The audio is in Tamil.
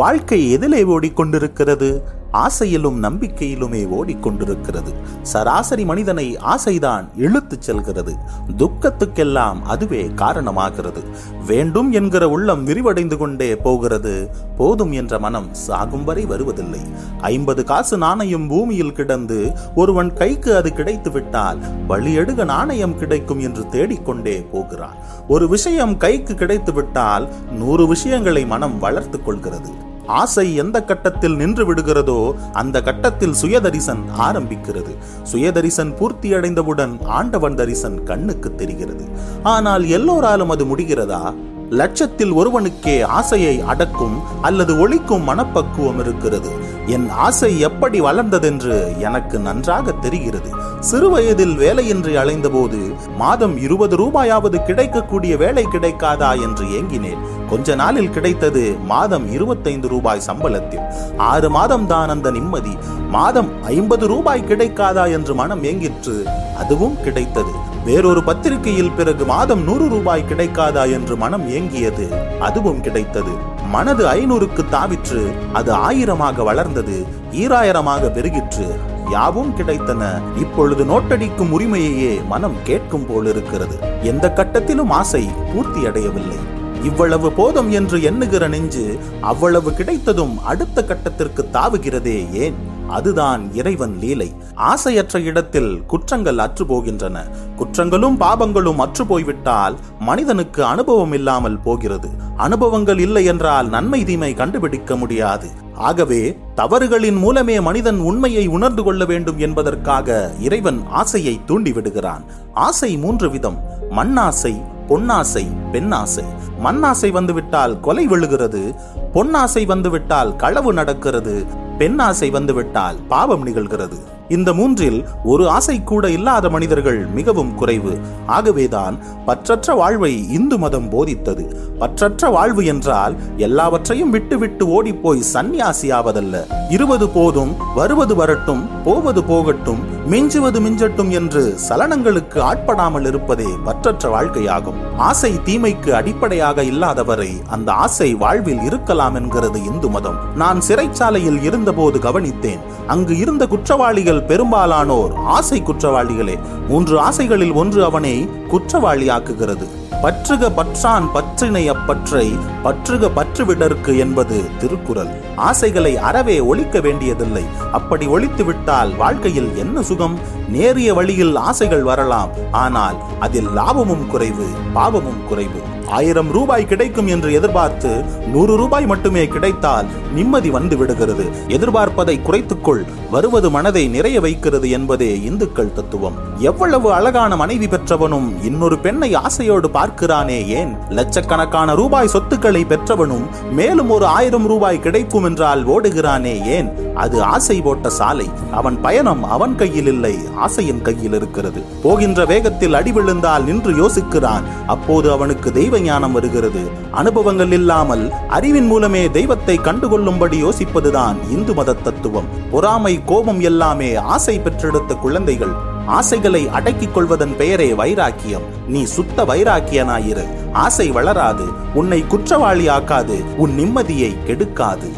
வாழ்க்கை எதிலே ஓடிக்கொண்டிருக்கிறது? ஆசையிலும் நம்பிக்கையிலுமே ஓடிக்கொண்டிருக்கிறது. சராசரி மனிதனை ஆசைதான் இழுத்துச் செல்கிறது. துக்கத்துக்கெல்லாம் அதுவே காரணமாகிறது. வேண்டும் என்கிற உள்ளம் விரிவடைந்து கொண்டே போகிறது. போதும் என்ற மனம் சாகும் வரை வருவதில்லை. ஐம்பது காசு நாணயம் பூமியில் கிடந்து ஒருவன் கைக்கு அது கிடைத்து விட்டால் வழியெடுக நாணயம் கிடைக்கும் என்று தேடிக்கொண்டே போகிறான். ஒரு விஷயம் கைக்கு கிடைத்து விட்டால் நூறு விஷயங்களை மனம் வளர்த்துக் கொள்கிறது. ஆசை எந்த கட்டத்தில் நின்று விடுகிறதோ அந்த கட்டத்தில் சுயதரிசன் ஆரம்பிக்கிறது. சுயதரிசன் பூர்த்தி அடைந்தவுடன் ஆண்டவன் தரிசன் கண்ணுக்கு தெரிகிறது. ஆனால் எல்லோராலும் அது முடிகிறதா? லட்சத்தில் ஒருவனுக்கே ஆசையை அடக்கும் அல்லது ஒழிக்கும் மனப்பக்குவம் இருக்கிறது. என் ஆசை எப்படி வளர்ந்ததென்று எனக்கு நன்றாக தெரிகிறது. சிறு வயதில் வேலையின்றி அலைந்தபோது மாதம் இருபது ரூபாயாவது கிடைக்கக்கூடிய வேலை கிடைக்காதா என்று ஏங்கினேன். கொஞ்ச நாளில் கிடைத்தது மாதம் இருபத்தைந்து ரூபாய் சம்பளத்தில். ஆறு மாதம் தான் அந்த நிம்மதி. மாதம் ஐம்பது ரூபாய் கிடைக்காதா என்று மனம் ஏங்கிற்று. அதுவும் கிடைத்தது. வேறொரு பத்திரிகையில் பிறகு மாதம் நூறு ரூபாய் கிடைக்காதா என்று மனம் ஏங்கியது அதுவும் கிடைத்தது. மனது ஐநூறுக்கு தாவிற்று அது ஆயிரமாக வளர்ந்தது ஈராயிரமாக பெருகிற்று. யாவும் கிடைத்தன இப்பொழுது நோட்டடிக்கும் உரிமையையே மனம் கேட்கும் போலிருக்கிறது. எந்த கட்டத்திலும் ஆசை பூர்த்தி அடையவில்லை இவ்வளவு போதும் என்று எண்ணுகிற நெஞ்சு அவ்வளவு கிடைத்ததும் அடுத்த கட்டத்திற்கு தாவுகிறதே ஏன்? அதுதான் இறைவன் லீலை. ஆசையற்ற இடத்தில் குற்றங்கள் அற்று போகின்றன குற்றங்களும் பாபங்களும் அற்று போய்விட்டால் மனிதனுக்கு அனுபவம் இல்லாமல் போகிறது. அனுபவங்கள் இல்லை என்றால் நன்மை தீமை கண்டுபிடிக்க முடியாது. ஆகவே தவறுகளின் மூலமே மனிதன் உண்மையை உணர்ந்து கொள்ள வேண்டும் என்பதற்காக இறைவன் ஆசையை தூண்டிவிடுகிறான். ஆசை மூன்று விதம். மண்ணாசை பொன்னாசை பெண்ணாசை. மண்ணாசை வந்துவிட்டால் கொலை விழுகிறது. பொன்னாசை வந்துவிட்டால் களவு நடக்கிறது. பெண் ஆசை வந்துவிட்டால் பாவம் நிகழ்கிறது. இந்த மூன்றில் ஒரு ஆசை கூட இல்லாத மனிதர்கள் மிகவும் குறைவு. ஆகவேதான் பற்றற்ற வாழ்வை இந்து மதம் போதித்தது. பற்றற்ற வாழ்வு என்றால் எல்லாவற்றையும் விட்டு விட்டு சந்நியாசி ஆவதல்ல இருவது போதும் வருவது வரட்டும் போவது போகட்டும் மிஞ்சுவது மிஞ்சட்டும் என்று சலனங்களுக்கு ஆட்படாமல் இருப்பதே பற்றற்ற வாழ்க்கையாகும். ஆசை தீமைக்கு அடிப்படையாக இல்லாதவரை அந்த ஆசை வாழ்வில் இருக்கலாம் என்கிறது இந்து மதம். நான் சிறைச்சாலையில் இருந்தபோது கவனித்தேன் அங்கு இருந்த குற்றவாளிகள் பெரும்பாலானோர் ஆசை குற்றவாளிகளே. மூன்று ஆசைகளில் ஒன்று அவனை குற்றவாளியாக்குகிறது. பற்றுக பற்றான் பற்றினை அப்பற்றை பற்றுக பற்றுவிடற்கு என்பது திருக்குறள். ஆசைகளை அறவே ஒழிக்க வேண்டியதில்லை. அப்படி ஒழித்து விட்டால் வாழ்க்கையில் என்ன சுகம்? நேரிய வழியில் ஆசைகள் வரலாம். ஆனால் அதில் லாபமும் குறைவு பாவமும் குறைவு. ஆயிரம் ரூபாய் கிடைக்கும் என்று எதிர்பார்த்து நூறு ரூபாய் மட்டுமே கிடைத்தால் நிம்மதி வந்து விடுகிறது. எதிர்பார்ப்பதை குறைத்துக்கொள் வருவது மனதை நிறைய வைக்கிறது என்பதே இந்துக்கள் தத்துவம். எவ்வளவு அழகான மனைவி பெற்றவனும் இன்னொரு பெண்ணை ஆசையோடு பார்க்கிறானே ஏன்? லட்சக்கணக்கான ரூபாய் சொத்துக்களை பெற்றவனும் மேலும் ஒரு ஆயிரம் ரூபாய் கிடைக்கும் என்றால் ஓடுகிறானே ஏன்? அது ஆசை போட்ட சாலை. அவன் பயணம் அவன் கையில் இல்லை ஆசையின் கையில் இருக்கிறது. போகின்ற வேகத்தில் அடி விழுந்தால் நின்று யோசிக்கிறான். அப்போது அவனுக்கு தெய்வ ஞானம் வருகிறது. அனுபவங்கள் இல்லாமல் அறிவின் மூலமே தெய்வத்தை கண்டுகொள்ளும்படி யோசிப்பதுதான் இந்து மத தத்துவம் பொறாமை கோபம் எல்லாமே ஆசை பெற்றெடுத்த குழந்தைகள். ஆசைகளை அடக்கிக் கொள்வதன் பெயரே வைராக்கியம். நீ சுத்த வைராக்கியனாயிரு. ஆசை வளராது. உன்னை குற்றவாளி ஆக்காது. உன் நிம்மதியை கெடுக்காது.